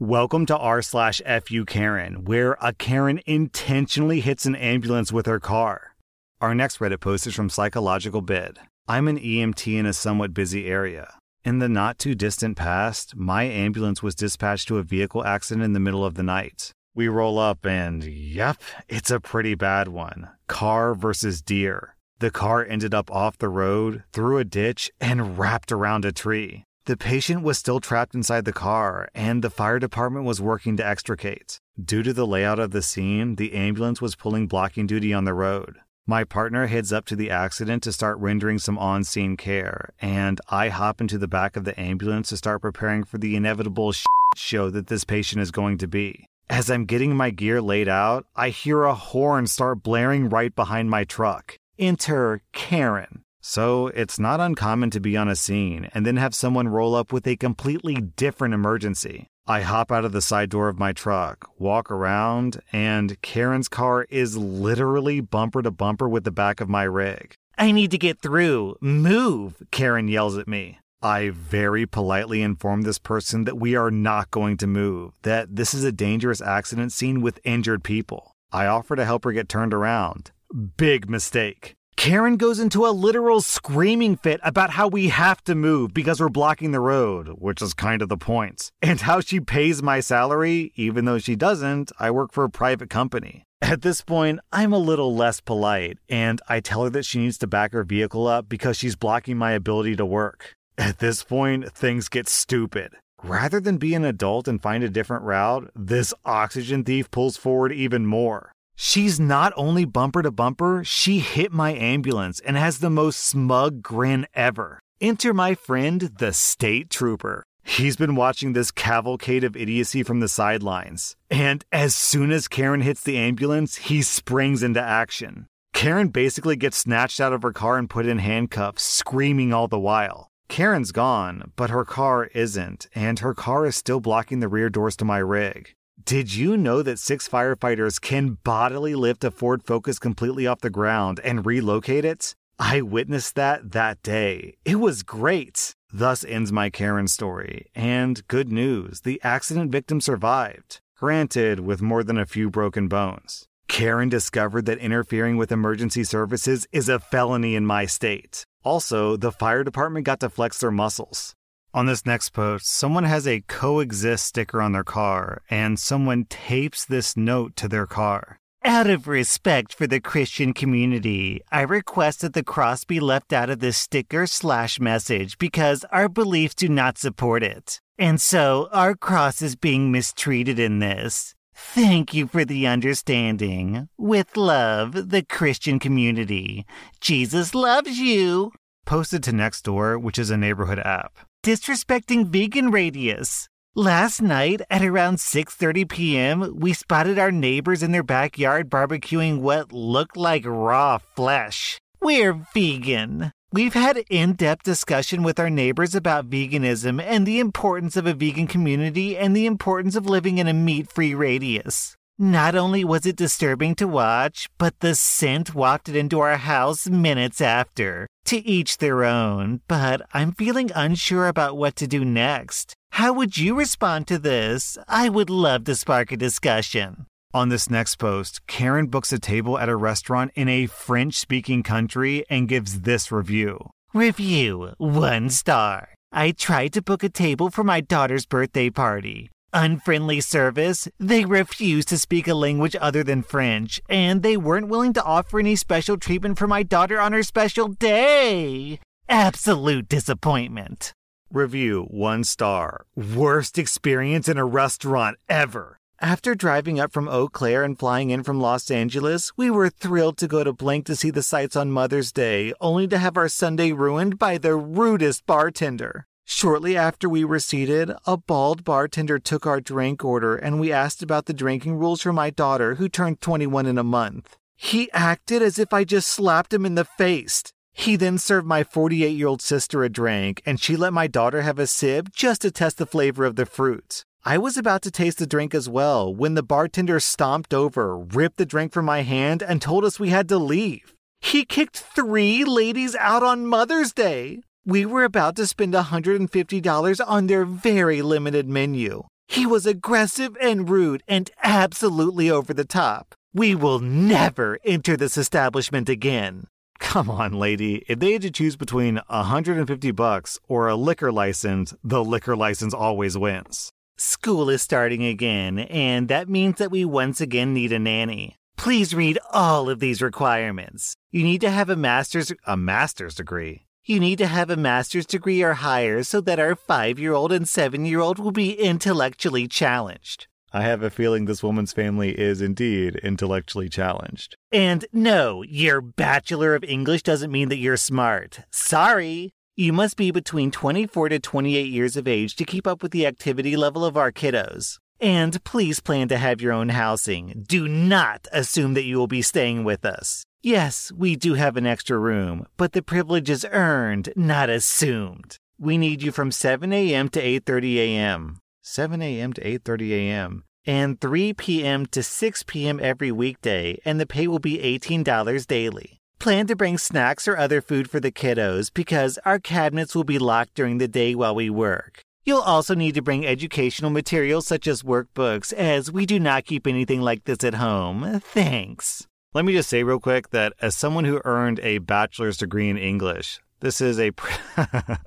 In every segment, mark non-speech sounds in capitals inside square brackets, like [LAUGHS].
Welcome to r slash fu Karen, where a Karen intentionally hits an ambulance with her car. Our next Reddit post is from Psychological Bid. I'm an EMT in a somewhat busy area. In the not too distant past, my ambulance was dispatched to a vehicle accident in the middle of the night. We roll up and, yep, it's a pretty bad one. Car versus deer. The car ended up off the road, through a ditch, and wrapped around a tree. The patient was still trapped inside the car, and the fire department was working to extricate. Due to the layout of the scene, the ambulance was pulling blocking duty on the road. My partner heads up to the accident to start rendering some on scene care, and I hop into the back of the ambulance to start preparing for the inevitable show that this patient is going to be. As I'm getting my gear laid out, I hear a horn start blaring right behind my truck. Enter Karen. So it's not uncommon to be on a scene and then have someone roll up with a completely different emergency. I hop out of the side door of my truck, walk around, and Karen's car is literally bumper to bumper with the back of my rig. I need to get through. Move, Karen yells at me. I very politely inform this person that we are not going to move, that this is a dangerous accident scene with injured people. I offer to help her get turned around. Big mistake. Karen goes into a literal screaming fit about how we have to move because we're blocking the road, which is kind of the point, and how she pays my salary, even though she doesn't. I work for a private company. At this point, I'm a little less polite, and I tell her that she needs to back her vehicle up because she's blocking my ability to work. At this point, things get stupid. Rather than be an adult and find a different route, this oxygen thief pulls forward even more. She's not only bumper to bumper, she hit my ambulance and has the most smug grin ever. Enter my friend, the state trooper. He's been watching this cavalcade of idiocy from the sidelines. And as soon as Karen hits the ambulance, he springs into action. Karen basically gets snatched out of her car and put in handcuffs, screaming all the while. Karen's gone, but her car isn't, and her car is still blocking the rear doors to my rig. Did you know that six firefighters can bodily lift a Ford Focus completely off the ground and relocate it? I witnessed that that day. It was great. Thus ends my Karen story. And good news the accident victim survived, granted, with more than a few broken bones. Karen discovered that interfering with emergency services is a felony in my state. Also, the fire department got to flex their muscles. On this next post, someone has a coexist sticker on their car, and someone tapes this note to their car. Out of respect for the Christian community, I request that the cross be left out of this sticker slash message because our beliefs do not support it. And so our cross is being mistreated in this. Thank you for the understanding. With love, the Christian community. Jesus loves you. Posted to Nextdoor, which is a neighborhood app disrespecting vegan radius. Last night at around 6:30 p.m., we spotted our neighbors in their backyard barbecuing what looked like raw flesh. We're vegan. We've had in-depth discussion with our neighbors about veganism and the importance of a vegan community and the importance of living in a meat-free radius. Not only was it disturbing to watch, but the scent wafted into our house minutes after. To each their own, but I'm feeling unsure about what to do next. How would you respond to this? I would love to spark a discussion. On this next post, Karen books a table at a restaurant in a French speaking country and gives this review. Review one star. I tried to book a table for my daughter's birthday party. Unfriendly service, they refused to speak a language other than French, and they weren't willing to offer any special treatment for my daughter on her special day. Absolute disappointment. Review 1 star. Worst experience in a restaurant ever. After driving up from Eau Claire and flying in from Los Angeles, we were thrilled to go to Blank to see the sights on Mother's Day, only to have our Sunday ruined by the rudest bartender. Shortly after we were seated, a bald bartender took our drink order and we asked about the drinking rules for my daughter, who turned 21 in a month. He acted as if I just slapped him in the face. He then served my 48 year old sister a drink, and she let my daughter have a sip just to test the flavor of the fruit. I was about to taste the drink as well when the bartender stomped over, ripped the drink from my hand, and told us we had to leave. He kicked three ladies out on Mother's Day. We were about to spend $150 on their very limited menu. He was aggressive and rude and absolutely over the top. We will never enter this establishment again. Come on, lady. If they had to choose between 150 bucks or a liquor license, the liquor license always wins. School is starting again, and that means that we once again need a nanny. Please read all of these requirements. You need to have a master's a master's degree. You need to have a master's degree or higher so that our 5-year-old and 7-year-old will be intellectually challenged. I have a feeling this woman's family is indeed intellectually challenged. And no, your Bachelor of English doesn't mean that you're smart. Sorry. You must be between 24 to 28 years of age to keep up with the activity level of our kiddos. And please plan to have your own housing. Do not assume that you will be staying with us. Yes, we do have an extra room, but the privilege is earned, not assumed. We need you from 7 a.m. to 8:30 a.m. 7 a.m. to 8:30 a.m. and 3 p.m. to 6 p.m. every weekday, and the pay will be $18 daily. Plan to bring snacks or other food for the kiddos because our cabinets will be locked during the day while we work. You'll also need to bring educational materials such as workbooks, as we do not keep anything like this at home. Thanks. Let me just say real quick that as someone who earned a bachelor's degree in English, this is a [LAUGHS]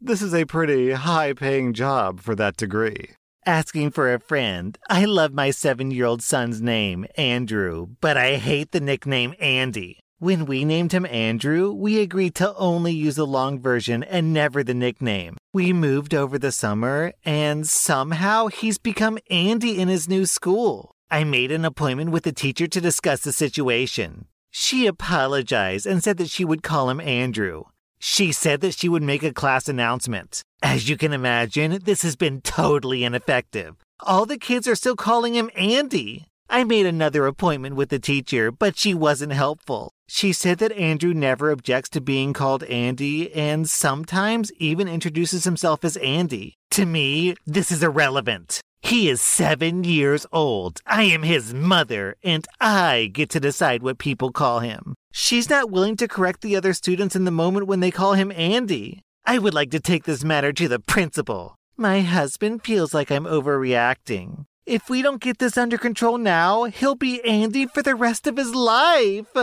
this is a pretty high-paying job for that degree. Asking for a friend. I love my 7-year-old son's name, Andrew, but I hate the nickname Andy. When we named him Andrew, we agreed to only use the long version and never the nickname. We moved over the summer, and somehow he's become Andy in his new school. I made an appointment with the teacher to discuss the situation. She apologized and said that she would call him Andrew. She said that she would make a class announcement. As you can imagine, this has been totally ineffective. All the kids are still calling him Andy. I made another appointment with the teacher, but she wasn't helpful. She said that Andrew never objects to being called Andy and sometimes even introduces himself as Andy. To me, this is irrelevant. He is seven years old. I am his mother, and I get to decide what people call him. She's not willing to correct the other students in the moment when they call him Andy. I would like to take this matter to the principal. My husband feels like I'm overreacting. If we don't get this under control now, he'll be Andy for the rest of his life.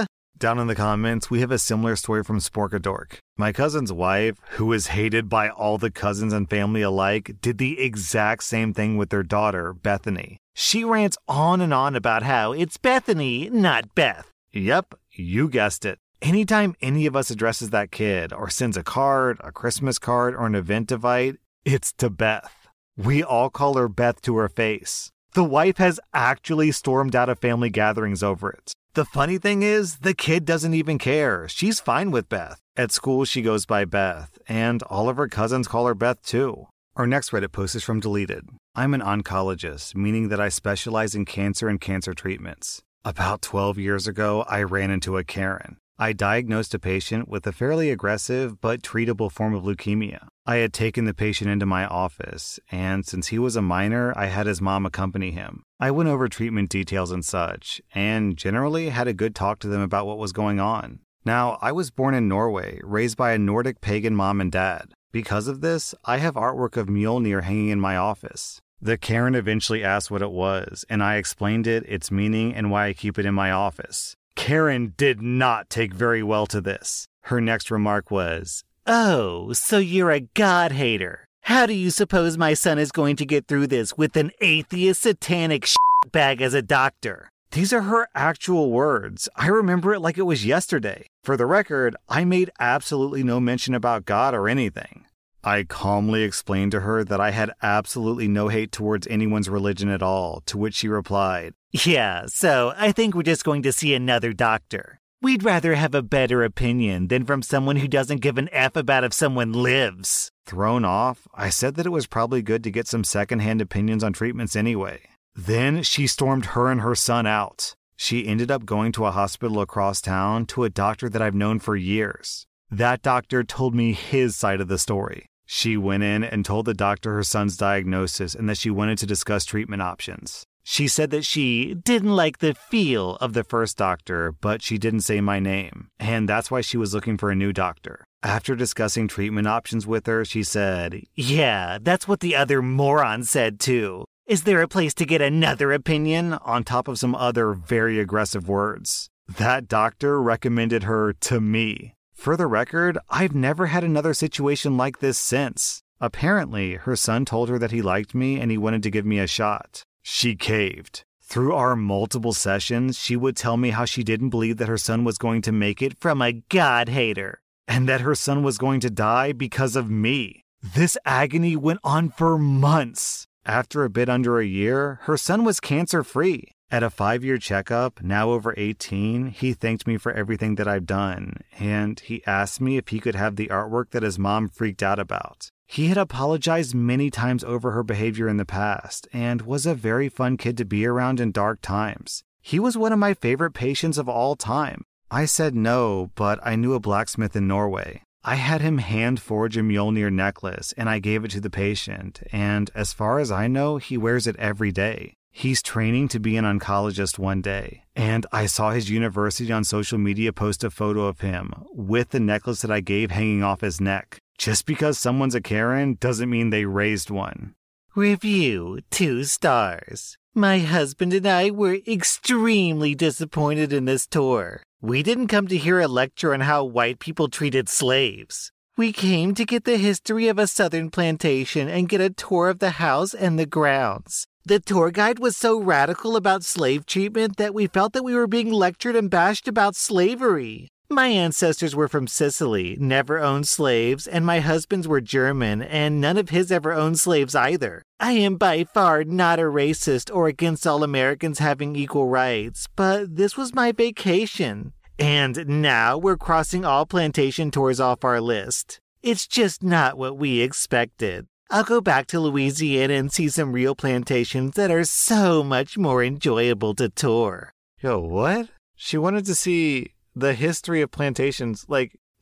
Down in the comments, we have a similar story from Sporkadork. My cousin's wife, who is hated by all the cousins and family alike, did the exact same thing with their daughter, Bethany. She rants on and on about how it's Bethany, not Beth. Yep, you guessed it. Anytime any of us addresses that kid or sends a card, a Christmas card, or an event invite, it's to Beth. We all call her Beth to her face. The wife has actually stormed out of family gatherings over it. The funny thing is, the kid doesn't even care. She's fine with Beth. At school, she goes by Beth, and all of her cousins call her Beth too. Our next Reddit post is from Deleted. I'm an oncologist, meaning that I specialize in cancer and cancer treatments. About 12 years ago, I ran into a Karen. I diagnosed a patient with a fairly aggressive but treatable form of leukemia. I had taken the patient into my office, and since he was a minor, I had his mom accompany him. I went over treatment details and such, and generally had a good talk to them about what was going on. Now, I was born in Norway, raised by a Nordic pagan mom and dad. Because of this, I have artwork of Mjolnir hanging in my office. The Karen eventually asked what it was, and I explained it, its meaning, and why I keep it in my office. Karen did not take very well to this. Her next remark was, Oh, so you're a God hater. How do you suppose my son is going to get through this with an atheist satanic bag as a doctor? These are her actual words. I remember it like it was yesterday. For the record, I made absolutely no mention about God or anything. I calmly explained to her that I had absolutely no hate towards anyone's religion at all, to which she replied, Yeah, so I think we're just going to see another doctor. We'd rather have a better opinion than from someone who doesn't give an F about if someone lives. Thrown off, I said that it was probably good to get some secondhand opinions on treatments anyway. Then she stormed her and her son out. She ended up going to a hospital across town to a doctor that I've known for years. That doctor told me his side of the story. She went in and told the doctor her son's diagnosis and that she wanted to discuss treatment options. She said that she didn't like the feel of the first doctor, but she didn't say my name, and that's why she was looking for a new doctor. After discussing treatment options with her, she said, Yeah, that's what the other moron said too. Is there a place to get another opinion? On top of some other very aggressive words. That doctor recommended her to me. For the record, I've never had another situation like this since. Apparently, her son told her that he liked me and he wanted to give me a shot. She caved. Through our multiple sessions, she would tell me how she didn't believe that her son was going to make it from a God hater and that her son was going to die because of me. This agony went on for months. After a bit under a year, her son was cancer free. At a five year checkup, now over 18, he thanked me for everything that I've done, and he asked me if he could have the artwork that his mom freaked out about. He had apologized many times over her behavior in the past and was a very fun kid to be around in dark times. He was one of my favorite patients of all time. I said no, but I knew a blacksmith in Norway. I had him hand forge a Mjolnir necklace and I gave it to the patient, and as far as I know, he wears it every day. He's training to be an oncologist one day, and I saw his university on social media post a photo of him with the necklace that I gave hanging off his neck. Just because someone's a Karen doesn't mean they raised one. Review two stars. My husband and I were extremely disappointed in this tour. We didn't come to hear a lecture on how white people treated slaves. We came to get the history of a southern plantation and get a tour of the house and the grounds. The tour guide was so radical about slave treatment that we felt that we were being lectured and bashed about slavery. My ancestors were from Sicily, never owned slaves, and my husband's were German, and none of his ever owned slaves either. I am by far not a racist or against all Americans having equal rights, but this was my vacation. And now we're crossing all plantation tours off our list. It's just not what we expected. I'll go back to Louisiana and see some real plantations that are so much more enjoyable to tour. Yo, what? She wanted to see the history of plantations. Like, [LAUGHS]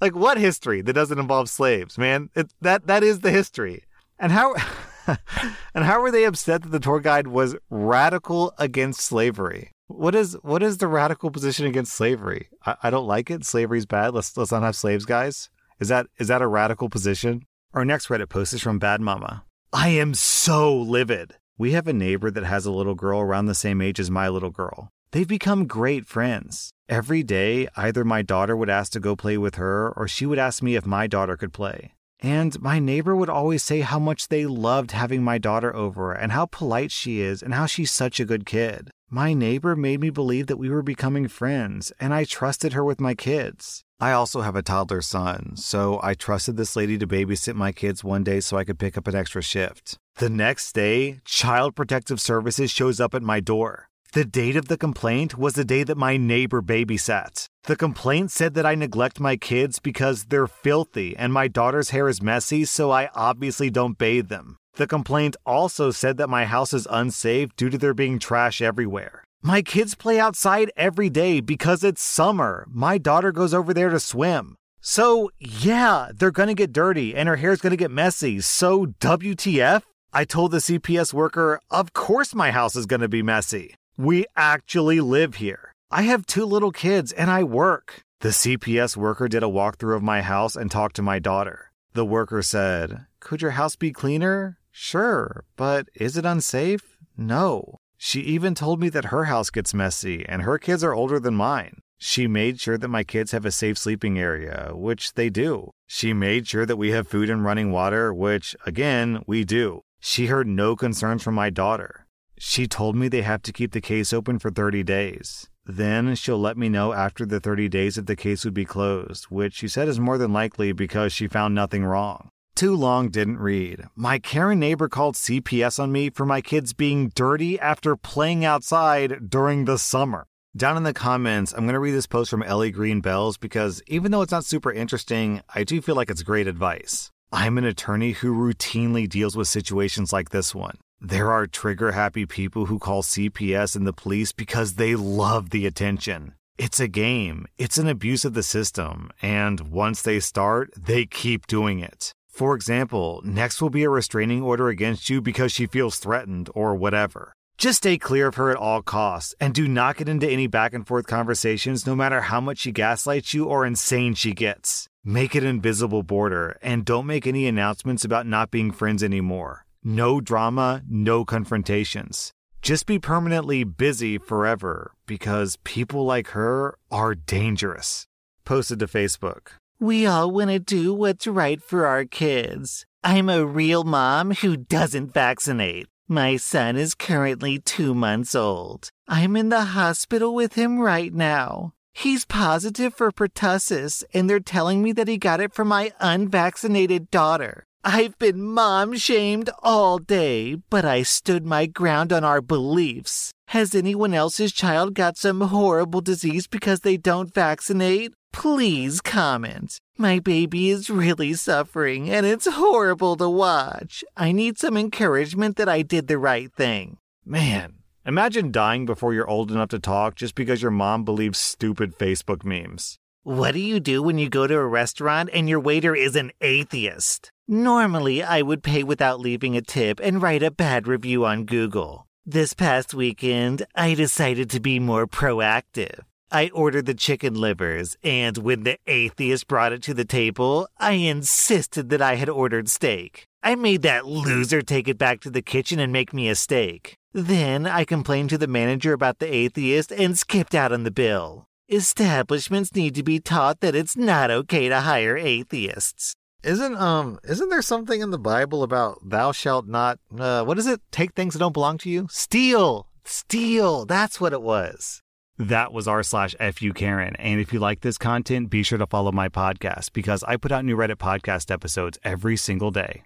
like what history that doesn't involve slaves, man? It, that that is the history. And how [LAUGHS] and how were they upset that the tour guide was radical against slavery? What is what is the radical position against slavery? I, I don't like it. Slavery's bad. Let's let's not have slaves, guys. Is that is that a radical position? Our next Reddit post is from Bad Mama. I am so livid. We have a neighbor that has a little girl around the same age as my little girl. They've become great friends. Every day, either my daughter would ask to go play with her, or she would ask me if my daughter could play. And my neighbor would always say how much they loved having my daughter over, and how polite she is, and how she's such a good kid. My neighbor made me believe that we were becoming friends, and I trusted her with my kids. I also have a toddler son, so I trusted this lady to babysit my kids one day so I could pick up an extra shift. The next day, Child Protective Services shows up at my door. The date of the complaint was the day that my neighbor babysat. The complaint said that I neglect my kids because they're filthy and my daughter's hair is messy, so I obviously don't bathe them. The complaint also said that my house is unsafe due to there being trash everywhere. My kids play outside every day because it's summer. My daughter goes over there to swim. So, yeah, they're gonna get dirty and her hair's gonna get messy. So, WTF? I told the CPS worker, of course my house is gonna be messy. We actually live here. I have two little kids and I work. The CPS worker did a walkthrough of my house and talked to my daughter. The worker said, Could your house be cleaner? Sure, but is it unsafe? No. She even told me that her house gets messy and her kids are older than mine. She made sure that my kids have a safe sleeping area, which they do. She made sure that we have food and running water, which, again, we do. She heard no concerns from my daughter. She told me they have to keep the case open for 30 days. Then she'll let me know after the 30 days if the case would be closed, which she said is more than likely because she found nothing wrong. Too long didn't read. My Karen neighbor called CPS on me for my kids being dirty after playing outside during the summer. Down in the comments, I'm going to read this post from Ellie Green Bells because even though it's not super interesting, I do feel like it's great advice. I'm an attorney who routinely deals with situations like this one. There are trigger happy people who call CPS and the police because they love the attention. It's a game, it's an abuse of the system, and once they start, they keep doing it. For example, next will be a restraining order against you because she feels threatened or whatever. Just stay clear of her at all costs and do not get into any back and forth conversations no matter how much she gaslights you or insane she gets. Make an invisible border and don't make any announcements about not being friends anymore. No drama, no confrontations. Just be permanently busy forever because people like her are dangerous. Posted to Facebook. We all want to do what's right for our kids. I'm a real mom who doesn't vaccinate. My son is currently two months old. I'm in the hospital with him right now. He's positive for pertussis, and they're telling me that he got it from my unvaccinated daughter. I've been mom shamed all day, but I stood my ground on our beliefs. Has anyone else's child got some horrible disease because they don't vaccinate? Please comment. My baby is really suffering and it's horrible to watch. I need some encouragement that I did the right thing. Man, imagine dying before you're old enough to talk just because your mom believes stupid Facebook memes. What do you do when you go to a restaurant and your waiter is an atheist? Normally, I would pay without leaving a tip and write a bad review on Google. This past weekend, I decided to be more proactive. I ordered the chicken livers, and when the atheist brought it to the table, I insisted that I had ordered steak. I made that loser take it back to the kitchen and make me a steak. Then I complained to the manager about the atheist and skipped out on the bill. Establishments need to be taught that it's not okay to hire atheists. Isn't um isn't there something in the Bible about thou shalt not uh what is it? Take things that don't belong to you? Steal. Steal. That's what it was. That was r slash fu Karen. And if you like this content, be sure to follow my podcast because I put out new Reddit podcast episodes every single day.